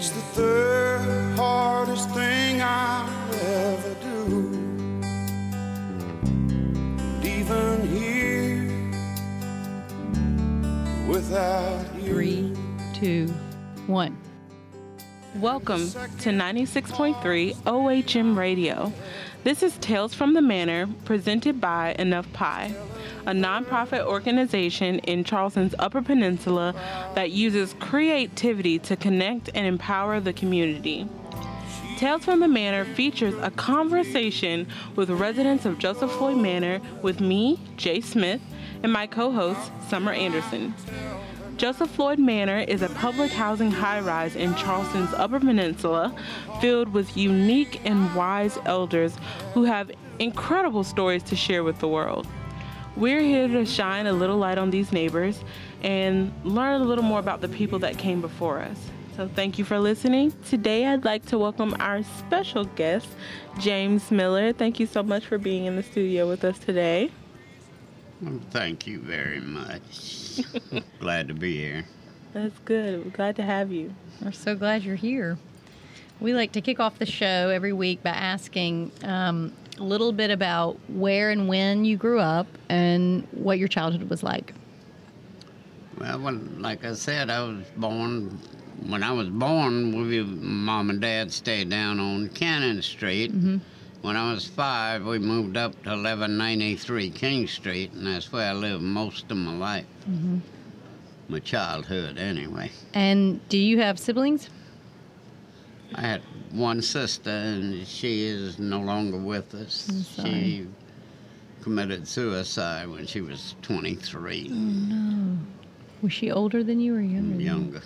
It's the third hardest thing I'll ever do. And even here, without you. Three, two, one. Welcome to 96.3 OHM Radio. This is Tales from the Manor, presented by Enough Pie, a nonprofit organization in Charleston's Upper Peninsula that uses creativity to connect and empower the community. Tales from the Manor features a conversation with residents of Joseph Floyd Manor with me, Jay Smith, and my co host, Summer Anderson. Joseph Floyd Manor is a public housing high rise in Charleston's Upper Peninsula filled with unique and wise elders who have incredible stories to share with the world. We're here to shine a little light on these neighbors and learn a little more about the people that came before us. So, thank you for listening. Today, I'd like to welcome our special guest, James Miller. Thank you so much for being in the studio with us today. Well, Thank you very much. Glad to be here. That's good. We're glad to have you. We're so glad you're here. We like to kick off the show every week by asking um, a little bit about where and when you grew up and what your childhood was like. Well, when, like I said, I was born. When I was born, we, mom and dad stayed down on Cannon Street. Mm-hmm. When I was five, we moved up to 1193 King Street, and that's where I lived most of my life. Mm-hmm. My childhood, anyway. And do you have siblings? I had one sister, and she is no longer with us. She committed suicide when she was 23. Oh, No. Was she older than you or younger? younger.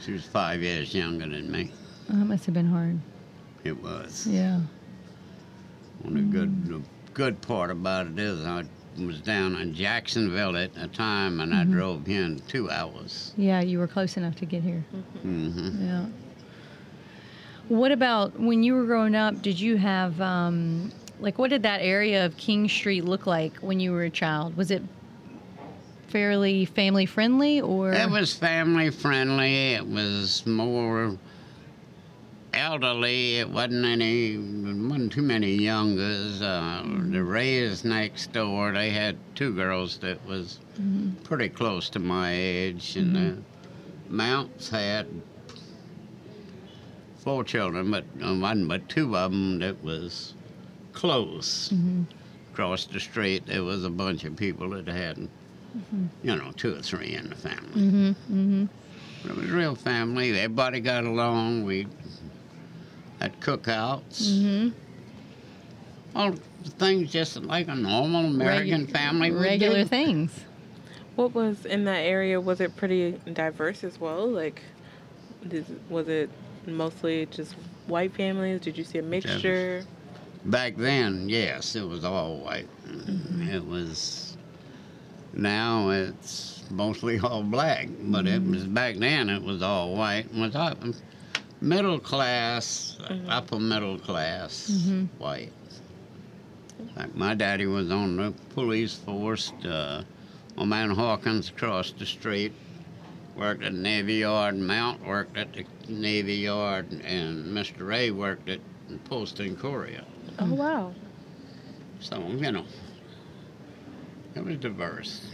She was five years younger than me. Oh, that must have been hard. It was. Yeah. Well, the good, the good part about it is I was down in Jacksonville at the time, and I drove here in two hours. Yeah, you were close enough to get here. Mm-hmm. Yeah. What about when you were growing up? Did you have, um, like, what did that area of King Street look like when you were a child? Was it fairly family friendly or? It was family friendly. It was more elderly. It wasn't any, wasn't too many youngers. Uh, the Rays next door, they had two girls that was pretty close to my age, and the Mounts had four children, but uh, wasn't but two of them that was close. Across the street, there was a bunch of people that had, you know, two or three in the family. Mm-hmm. Mm-hmm. But it was a real family. Everybody got along. We had cookouts. Mm-hmm. All things just like a normal American family Regular do. things. What was in that area? Was it pretty diverse as well? Like, did, was it mostly just white families? Did you see a mixture? Back then, yes, it was all white. Mm-hmm. It was. Now it's mostly all black, but it was mm-hmm. back then. It was all white. Was up middle class, mm-hmm. upper middle class, white. Like my daddy was on the police force. Uh, my man Hawkins across the street worked at the Navy Yard. Mount worked at the Navy Yard, and Mr. Ray worked at the Post and Courier. Oh wow. So, you know, it was diverse.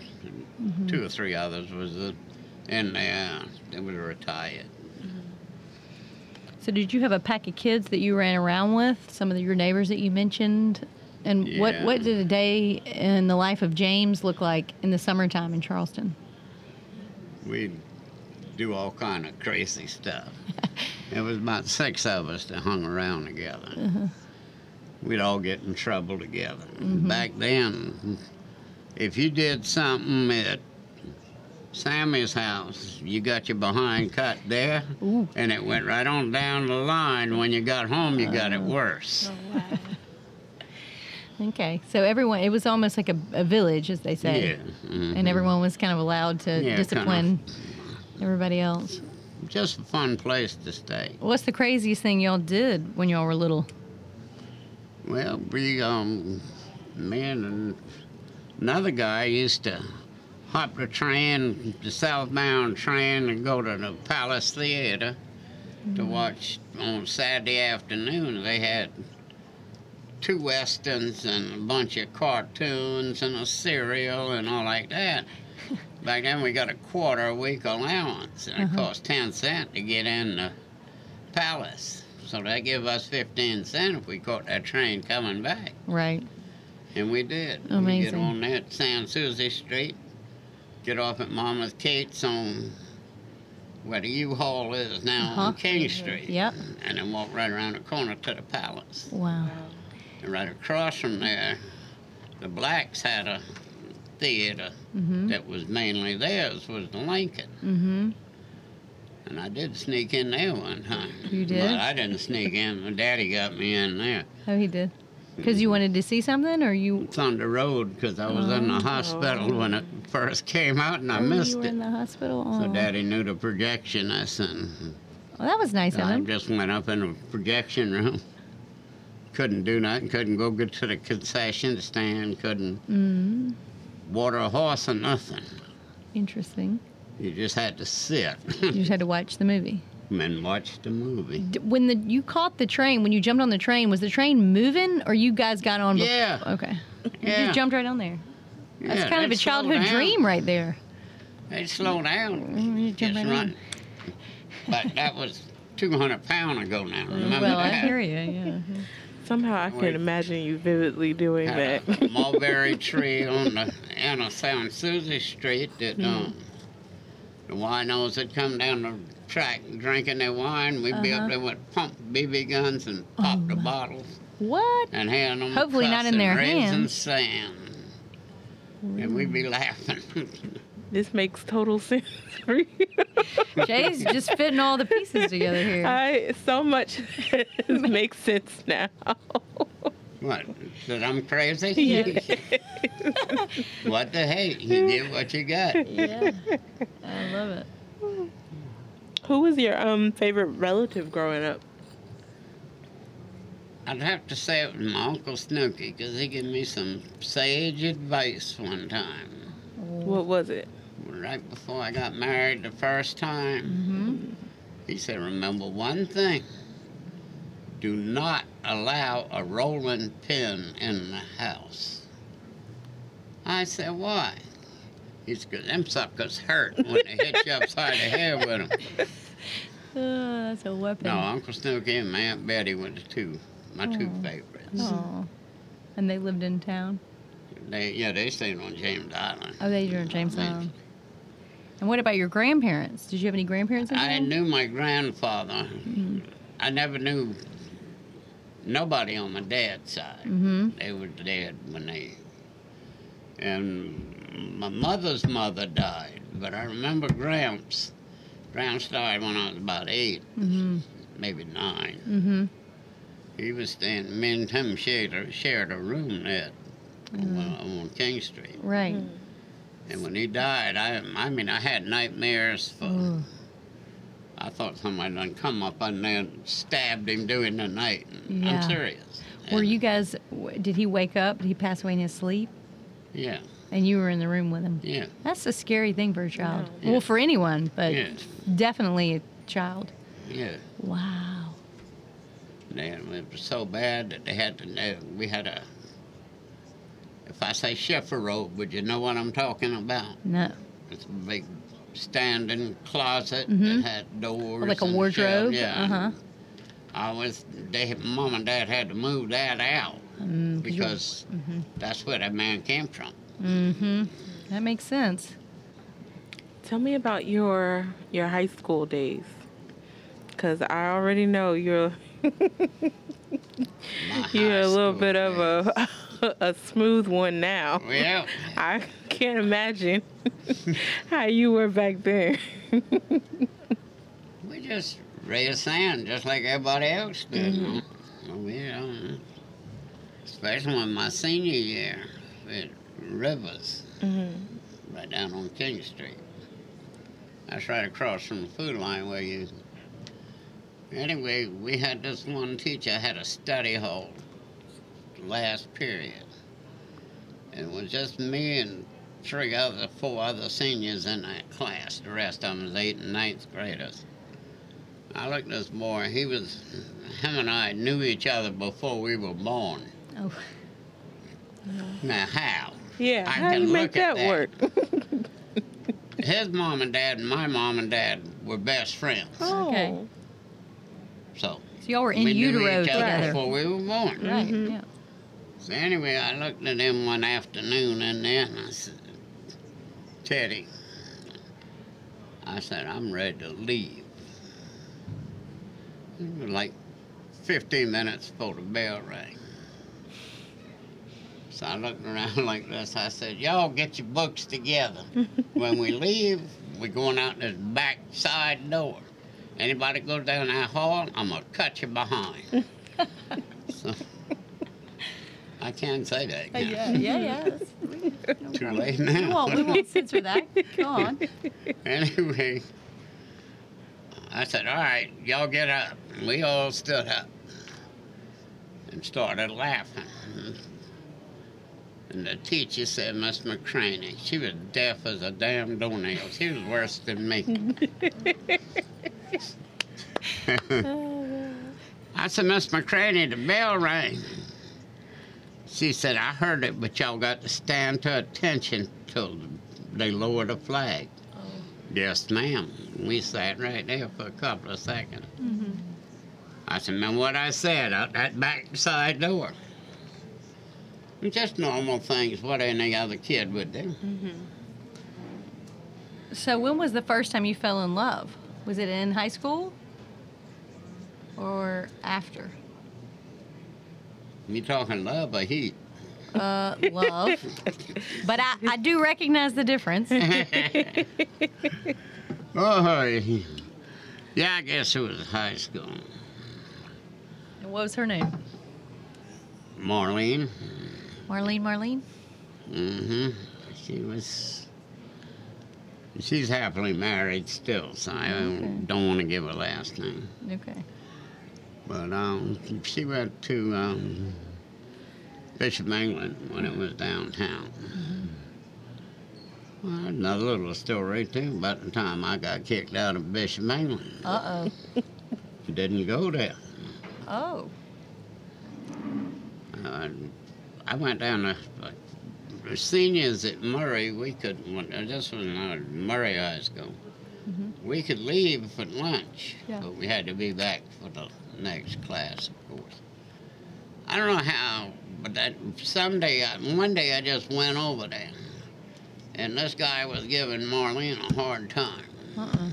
Two or three others was uh, in there that was retired. So, did you have a pack of kids that you ran around with? Some of your neighbors that you mentioned? And what, what did a day in the life of James look like in the summertime in Charleston? We'd do all kind of crazy stuff. it was about six of us that hung around together. Uh-huh. We'd all get in trouble together. Mm-hmm. Back then, if you did something at Sammy's house, you got your behind cut there, Ooh. and it went right on down the line. When you got home, you got it uh-huh. worse. Oh, Okay, so everyone, it was almost like a, a village, as they say. Yeah. mhm. And everyone was kind of allowed to Yeah, discipline everybody else. Just a fun place to stay. What's the craziest thing y'all did when y'all were little? Well, we, um, me and another guy used to hop the train, the southbound train, and go to the Palace Theater. to watch on Saturday afternoon. They had two westerns and a bunch of cartoons and a cereal and all like that. Back then we got a quarter a week allowance, and it Uh-huh. cost ten cent to get in the palace. So they give us fifteen cent if we caught that train coming back, Right. and we did. Amazing. We get on that Sans Souci Street, get off at Mama's Kate's on where the U-Haul is now Uh-huh. on King Street, Yep. and then walk right around the corner to the palace. Wow. Right across from there, the blacks had a theater Mhm. that was mainly theirs was the Lincoln. Mhm. And I did sneak in there one time. You did? But I didn't sneak in. My daddy got me in there. Oh, he did. Because you wanted to see something, or you? It's on the road because I was in the hospital when it first came out and I oh, missed you were it. in the hospital. So Oh. daddy knew the projectionist and Well, that was nice of I him. just went up in the projection room. Couldn't do nothing. Couldn't go get to the concession stand. Couldn't Mm, water a horse or nothing. interesting. You just had to sit You just had to watch the movie. and watch the movie. D- When the you caught the train, when you jumped on the train, was the train moving, or you guys got on? bef- Yeah. Okay. You Yeah. just jumped right on there. That's kind of a childhood dream right there. They'd slow down. You just right run. But that was 200 pound ago now. Remember well, I hear you. Yeah. Somehow I Wait. can imagine you vividly doing Had that. a mulberry tree on the end of Sans Souci Street that um, the winos would come down the track drinking their wine. We'd be Uh-huh. up there with pump BB guns and pop Oh, the my. bottles What? and hand them Hopefully not in their raising hands. sand. And we'd be laughing. this makes total sense for you. Jay's just fitting all the pieces together here. I so much makes sense now. what? That I'm crazy? Yeah. what the heck? You get what you got. yeah. I love it. Who was your um favorite relative growing up? I'd have to say it was my Uncle Snooky because he gave me some sage advice one time. What was it? Right before I got married the first time, Mm-hmm. he said, Remember one thing do not allow a rolling pin in the house. I said, Why? He said, them suckers hurt when they hit you upside the head with them. Oh, that's a weapon. No, Uncle Snooky and my Aunt Betty were the two, my two favorites. Oh. And they lived in town. They, yeah, they stayed on James Island. Oh, they were in Jamestown. And what about your grandparents? Did you have any grandparents I town? knew my grandfather. I never knew nobody on my dad's side. Mm-hmm. They were dead when they. And my mother's mother died, but I remember Gramps. Gramps died when I was about eight, Mm-hmm. maybe nine. Mm-hmm. He was staying. Me and him shared a, shared a room there Mm-hmm. on, on King Street. Right. And when he died, I I mean I had nightmares for. Ugh. I thought somebody done come up on there and stabbed him during the night. Yeah. I'm serious. Were And- you guys? Did he wake up? Did he pass away in his sleep? Yeah, And you were in the room with him. yeah, That's a scary thing for a child. Yeah. Well, for anyone, but Yeah. definitely a child. yeah. Wow. And it was so bad that they had to know. We had a. If I say chifforobe, would you know what I'm talking about? No. It's a big standing closet Mhm. that had doors. Like a wardrobe? shelves. Yeah. Uh-huh. I was. They, mom and dad had to move that out Mm, 'cause you- because that's where that man came from. Mm-hmm. That makes sense. Tell me about your your high school days. Cause I already know you're you're a little school bit of a a smooth one now. Well, I can't imagine how you were back then. we just raised sand just like everybody else did. Mm-hmm. We, um, especially when my senior year at Rivers, right down on King Street. That's right across from the food line where you. Anyway, we had this one teacher had a study hall last period. It was just me and three other, four other seniors in that class. The rest of them was eighth and ninth graders. I looked at this boy. He was, him and I knew each other before we were born. Oh, Now, how? Yeah, I how do can you make look at that, that. work? His mom and dad and my mom and dad were best friends. oh. Okay. So so y'all were in we knew utero each other together. before we were born. Right. Mhm. Yeah. So anyway, I looked at him one afternoon and then I said, Teddy, I said, I'm ready to leave. It was like 15 minutes before the bell rang. So I looked around like this. I said, Y'all get your books together. when we leave, we're going out this back side door. Anybody goes down that hall, I'm going to cut you behind. so, I can't say that. Uh, can yeah, yeah, yeah. Too late We now. won't, we won't censor that. Go on. anyway, I said, all right, y'all get up. And we all stood up and started laughing. And the teacher said, Miss McCraney, she was deaf as a damn doornail. She was worse than me. I said, Miss McCraney, the bell rang. She said, I heard it, but y'all got to stand to attention till they lower the flag. Oh. Yes, ma'am. We sat right there for a couple of seconds. Mm-hmm. I said, remember what I said out that back side door? Just normal things, what any other kid would do. Mm-hmm. So when was the first time you fell in love? Was it in high school or after? You talking love or heat? Uh, love. but I, I do recognize the difference. Oh, yeah, I guess it was high school. And what was her name? Marlene. Marlene, Marlene? Mm-hmm. She was. She's happily married still, so I Okay. don't want to give her last name. Okay. But um, she went to um, Bishop England when it was downtown. Well, another little story too. About the time I got kicked out of Bishop England, Uh oh. didn't go there. Oh. Uh, I went down to the seniors at Murray. We could. This was uh, Murray High School. We could leave for lunch, Yeah. but we had to be back for the next class, of course. I don't know how, but that someday, I, uh, one day, I just went over there, and this guy was giving Marlene a hard time, Uh-uh.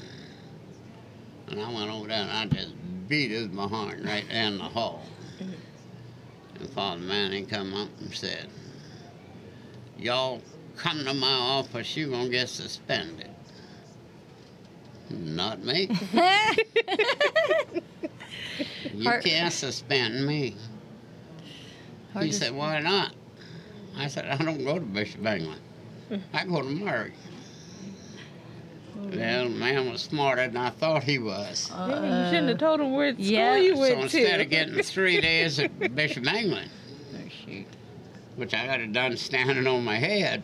and I went over there and I just beat his behind right in the hall. And Father Manning come up and said, Y'all come to my office, you're gonna get suspended. Not me. you Hard- can't suspend me. Hard he to- said, Why not? I said, I don't go to Bishop England. I go to Murray. Hmm. Well, the man was smarter than I thought he was. Dang, you shouldn't have told him where school yeah. you so went instead to. of getting three days at Bishop England, Oh, shoot. which I got it done standing on my head.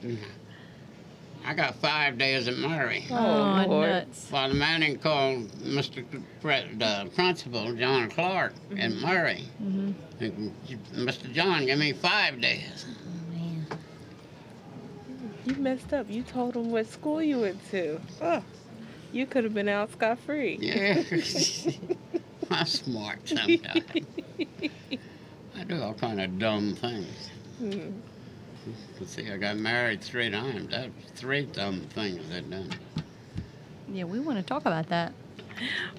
I got five days at Murray. Oh, Oh, Lord. nuts. Father Manning called Mr. Pre- the principal, John Clark, at Murray. Mm-hmm. Mr. John, give me five days. Man. You messed up. You told him what school you went to. Oh, you could have been out scot free. Yeah. I'm smart sometimes. I do all kind of dumb things. Hmm. You See, I got married three times. That's three dumb things I done. Yeah, we want to talk about that.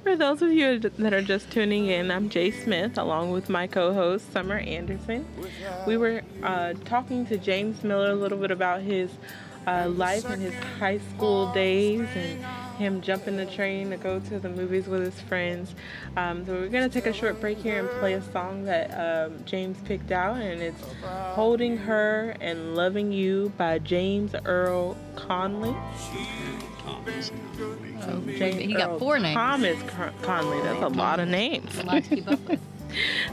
For those of you that are just tuning in, I'm Jay Smith along with my co host, Summer Anderson. We were uh, talking to James Miller a little bit about his uh, life and his high school days and him jumping the train to go to the movies with his friends. Um, so we're going to take a short break here and play a song that um, James picked out, and it's Holding Her and Loving You by James Earl Conley. Thomas. Oh, James he got Earl four names. Thomas Conley. That's a lot of names. A lot to keep up with.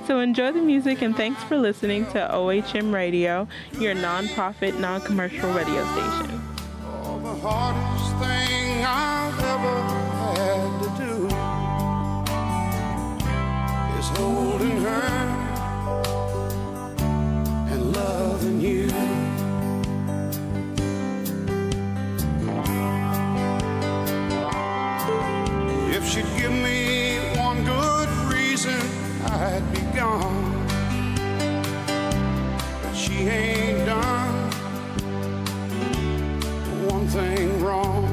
So enjoy the music and thanks for listening to OHM Radio, your non-profit, non-commercial radio station. Holding her and loving you. If she'd give me one good reason, I'd be gone. But she ain't done one thing wrong.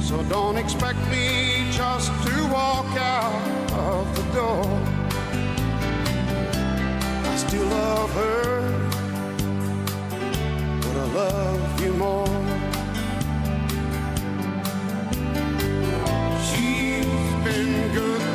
So don't expect me just to walk out door. I still love her, but I love you more. She's been good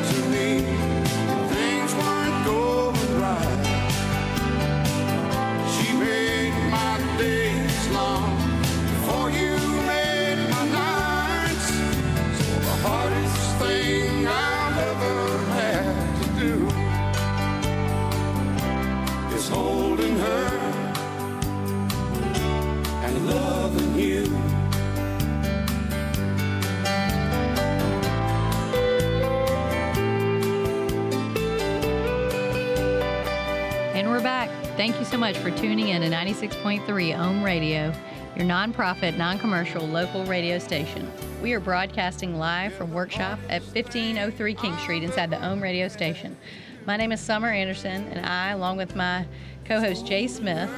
Thank you so much for tuning in to 96.3 Ohm Radio, your nonprofit, non commercial local radio station. We are broadcasting live from Workshop at 1503 King Street inside the Ohm Radio station. My name is Summer Anderson, and I, along with my co host Jay Smith,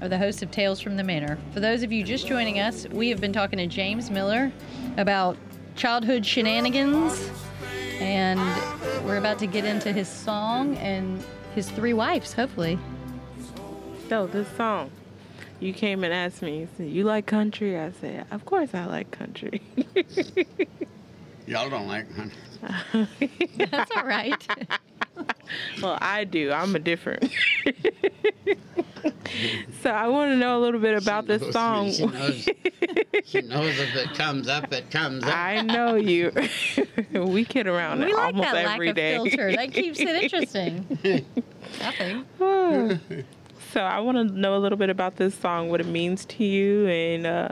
are the hosts of Tales from the Manor. For those of you just joining us, we have been talking to James Miller about childhood shenanigans, and we're about to get into his song and his three wives, hopefully. So this song, you came and asked me, you said, you like country? I said, of course I like country. Y'all don't like country. That's all right. well, I do. I'm a different. so I want to know a little bit about this song. She knows, she knows if it comes up, it comes up. I know you. we kid around we like almost that lack every of filter. That keeps it interesting. Nothing. So I want to know a little bit about this song, what it means to you, and uh,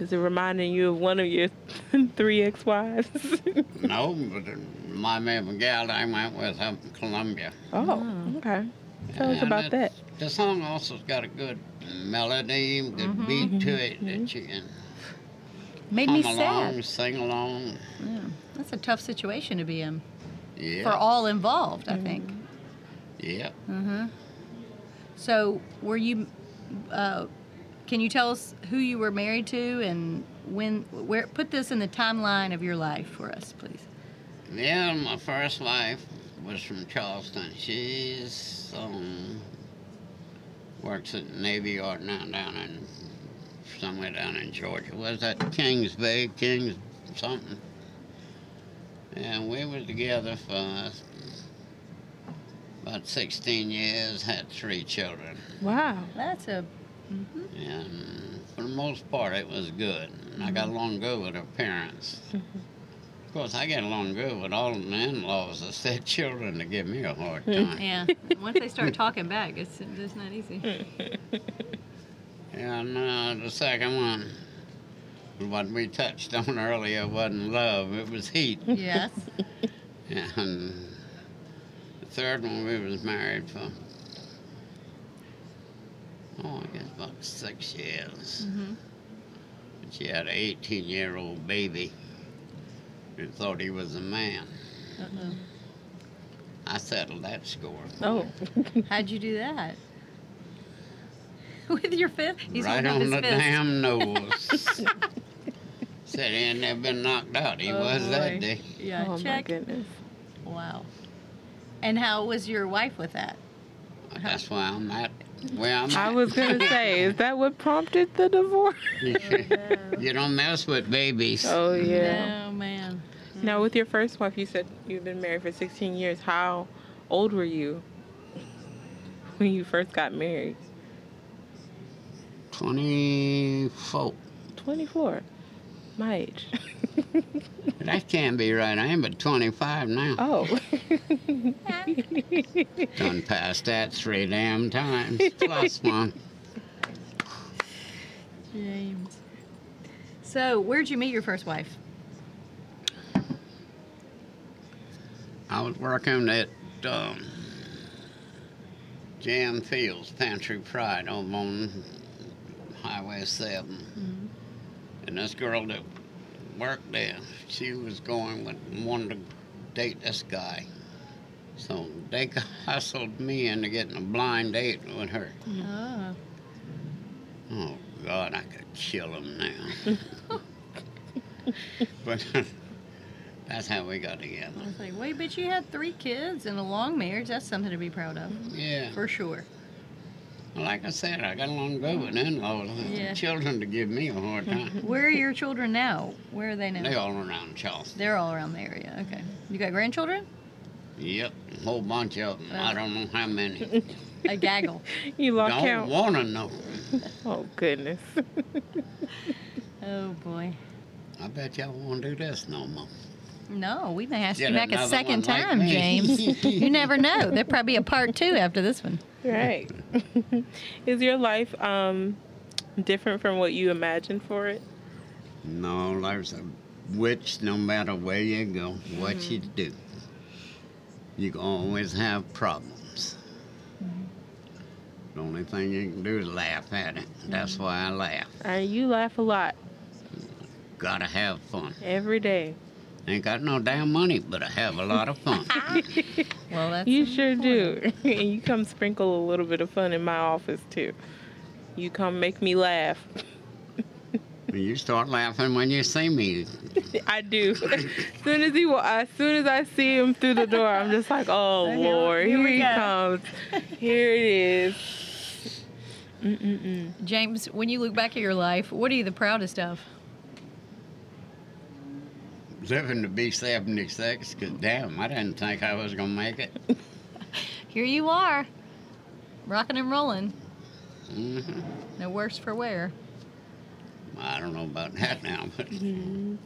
is it reminding you of one of your three ex-wives? No, but my man gal I went with up in Columbia. Oh, oh, okay. Tell us about that. The song also's got a good melody, good mm-hmm. beat to mm-hmm. it that you can Made hum me along, sad. sing along. Yeah. That's a tough situation to be in Yeah. for all involved, I think. Yeah. Mm-hmm. So, were you? Uh, can you tell us who you were married to and when? Where? Put this in the timeline of your life for us, please. Yeah, my first wife was from Charleston. She's um, works at the Navy Yard now down in somewhere down in Georgia. Was that Kings Bay, Kings something? And we were together for about 16 years, had three children. Wow. That's a. And for the most part, it was good. And I got mm-hmm. along good with her parents. Mm-hmm. Of course, I get along good with all of the in-laws. It's their children to give me a hard mm-hmm. time. Yeah. Once they start talking back, it's it's not easy. and uh, the second one, what we touched on earlier, wasn't love; it was heat. Yes. And the third one, we was married for oh, I guess about six years. Mhm. But she had an 18-year-old baby who thought he was a man. Uh-oh. I settled that score. Oh. How'd you do that? With your fist? He's right holding on up the fist. damn nose. Said he had never been knocked out. He Oh, was boy. that day. Yeah. oh my check. goodness. Wow. And how was your wife with that? That's why I'm at where I'm I at. was gonna say, is that what prompted the divorce? you don't mess with babies. Oh yeah. Oh man. Now, with your first wife, you said you've been married for 16 years. How old were you when you first got married? 24. 24. My age. That can't be right. I am but 25 now. oh. Done past that three damn times. Plus one. James. So, where'd you meet your first wife? I was working at um, Jam Fields Pantry Pride over on Highway 7. And this girl that worked there, she was going with wanted to date this guy. So they hustled me into getting a blind date with her. Oh. Oh God, I could kill him now. but that's how we got together. I was like, wait, but you had three kids and a long marriage. That's something to be proud of, Yeah. for sure. Like I said, I got along good with in-laws. Yeah. Children to give me a hard time. Where are your children now? Where are they now? they all around Charleston. They're all around the area. Okay. You got grandchildren? Yep, a whole bunch of them. I uh. don't know how many. A gaggle. You lost don't count. want to know. Oh goodness. oh boy. I bet y'all won't do this no more. No, we may ask Get you back a second one like time. James. you never know. There'll probably be a part two after this one. Right. Is your life um different from what you imagined for it? No, there's a witch no matter where you go, what you Mm-hmm. do. You always have problems. Mm-hmm. The only thing you can do is laugh at it. That's Mm-hmm. why I laugh. Uh, you laugh a lot Gotta have fun. every day. Ain't got no damn money, but I have a lot of fun. Well, that's You sure do. and you come sprinkle a little bit of fun in my office too. You come make me laugh. you start laughing when you see me. I do. as soon as he, wa- as soon as I see him through the door, I'm just like, oh Here- Lord, here here, we he go." comes. Here it is. Mm-mm-mm. James, when you look back at your life, what are you the proudest of? Living to be 76, because damn, I didn't think I was going to make it. Here you are, rocking and rolling. hmm No worse for wear. I don't know about that now, but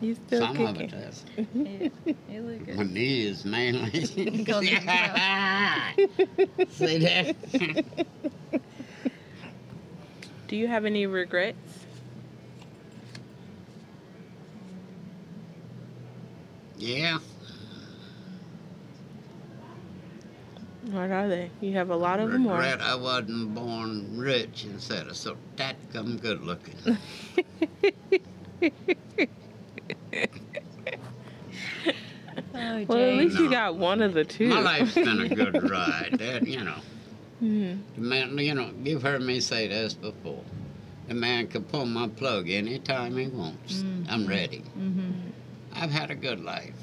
He's still some of it kicking. does. Yeah, you look My good. knees mainly. Goes See that? Do you have any regrets? Yeah. What are they? You have a lot of them, Regret I wasn't born rich instead of so that come good looking. Oh, well, at least James. you got one of the two. My life's been a good ride. That, you know, Mhm. the man, you know, you've heard me say this before. The man can pull my plug anytime he wants. I'm ready. Mhm. I've had a good life.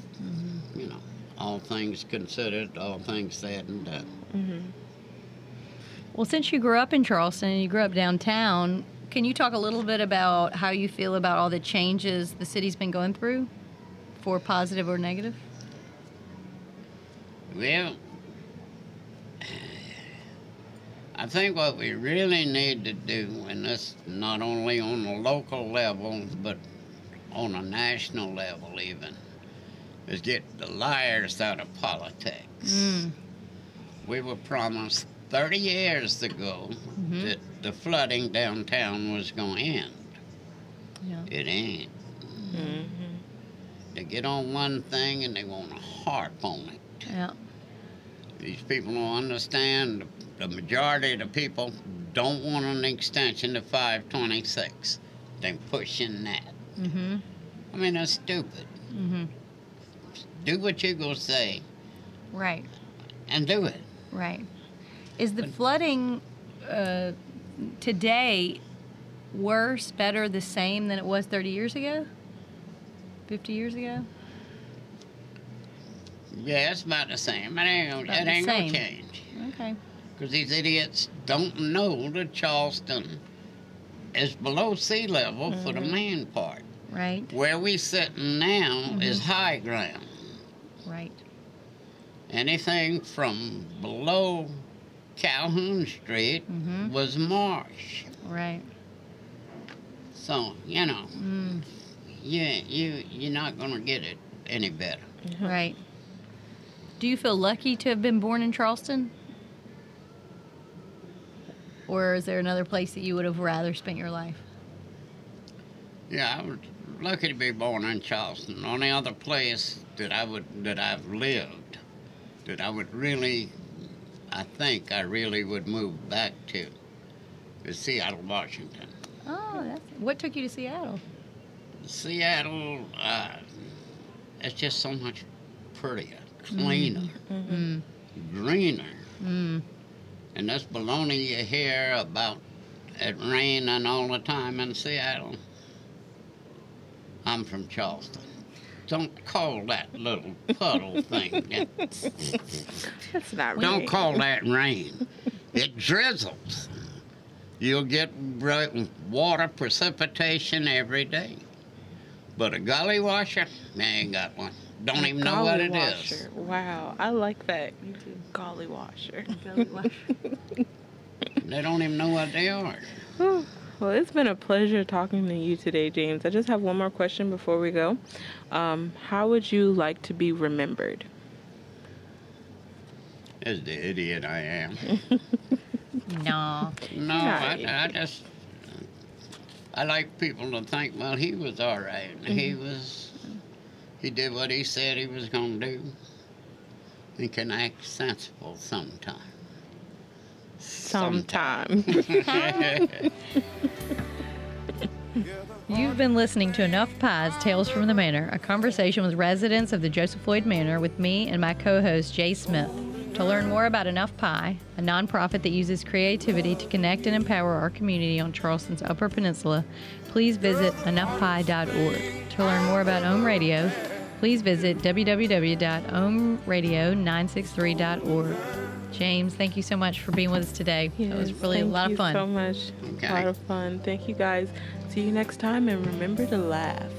You know, all things considered, all things said and done. Mhm. Well, since you grew up in Charleston and you grew up downtown, can you talk a little bit about how you feel about all the changes the city's been going through, for positive or negative? Well, I think what we really need to do, and this not only on a local level, but on a national level even, is get the liars out of politics. Mm. We were promised 30 years ago that the flooding downtown was going to end. Yeah. It ain't. Mhm. They get on one thing and they want to harp on it. Yeah. These people don't understand. The majority of the people don't want an extension to 526. They're pushing that. Mhm. I mean, that's stupid. Mhm. Do what you're going to say Right. and do it. Right. Is the flooding uh, today worse, better, the same than it was 30 years ago? 50 years ago? Yeah, it's about the same. It ain't, gonna- About it the ain't going same. to change. Okay. Because these idiots don't know that Charleston is below sea level for the main part. Right. Where we sitting now is high ground. Right. Anything from below Calhoun Street Mhm. was marsh. Right. So, you know, Mm. you, you, you're not going to get it any better. Right. Do you feel lucky to have been born in Charleston? Or is there another place that you would have rather spent your life? Yeah, I was lucky to be born in Charleston. The Only other place that I would that I've lived that I would really, I think I really would move back to, is Seattle, Washington. Oh, that's, what took you to Seattle? Seattle, uh, it's just so much prettier, cleaner, Mm. greener. Mm. And this baloney you hear about it raining all the time in Seattle. I'm from Charleston. Don't call that little puddle thing. That's not Don't right. call that rain. It drizzles. You'll get water precipitation every day. But a gully washer, they ain't got one. Don't even know what Golly it is. washer. Wow, I like that. Golly washer. They don't even know what they are. Whew. Well, it's been a pleasure talking to you today, James. I just have one more question before we go. Um, how would you like to be remembered? As the idiot I am. No. No, I, Right. I just I like people to think, well, he was all right. He was he did what he said he was going to do. He can act sensible sometime. Sometime. You've been listening to Enough Pies Tales from the Manor, a conversation with residents of the Joseph Floyd Manor with me and my co host, Jay Smith. To learn more about Enough Pie, a nonprofit that uses creativity to connect and empower our community on Charleston's Upper Peninsula, please visit enoughpie.org. To learn more about Ohm Radio, please visit www.ohmradio963.org. James, thank you so much for being with us today. it was really a lot of you fun. so much. Okay. A lot of fun. Thank you guys. See you next time and remember to laugh.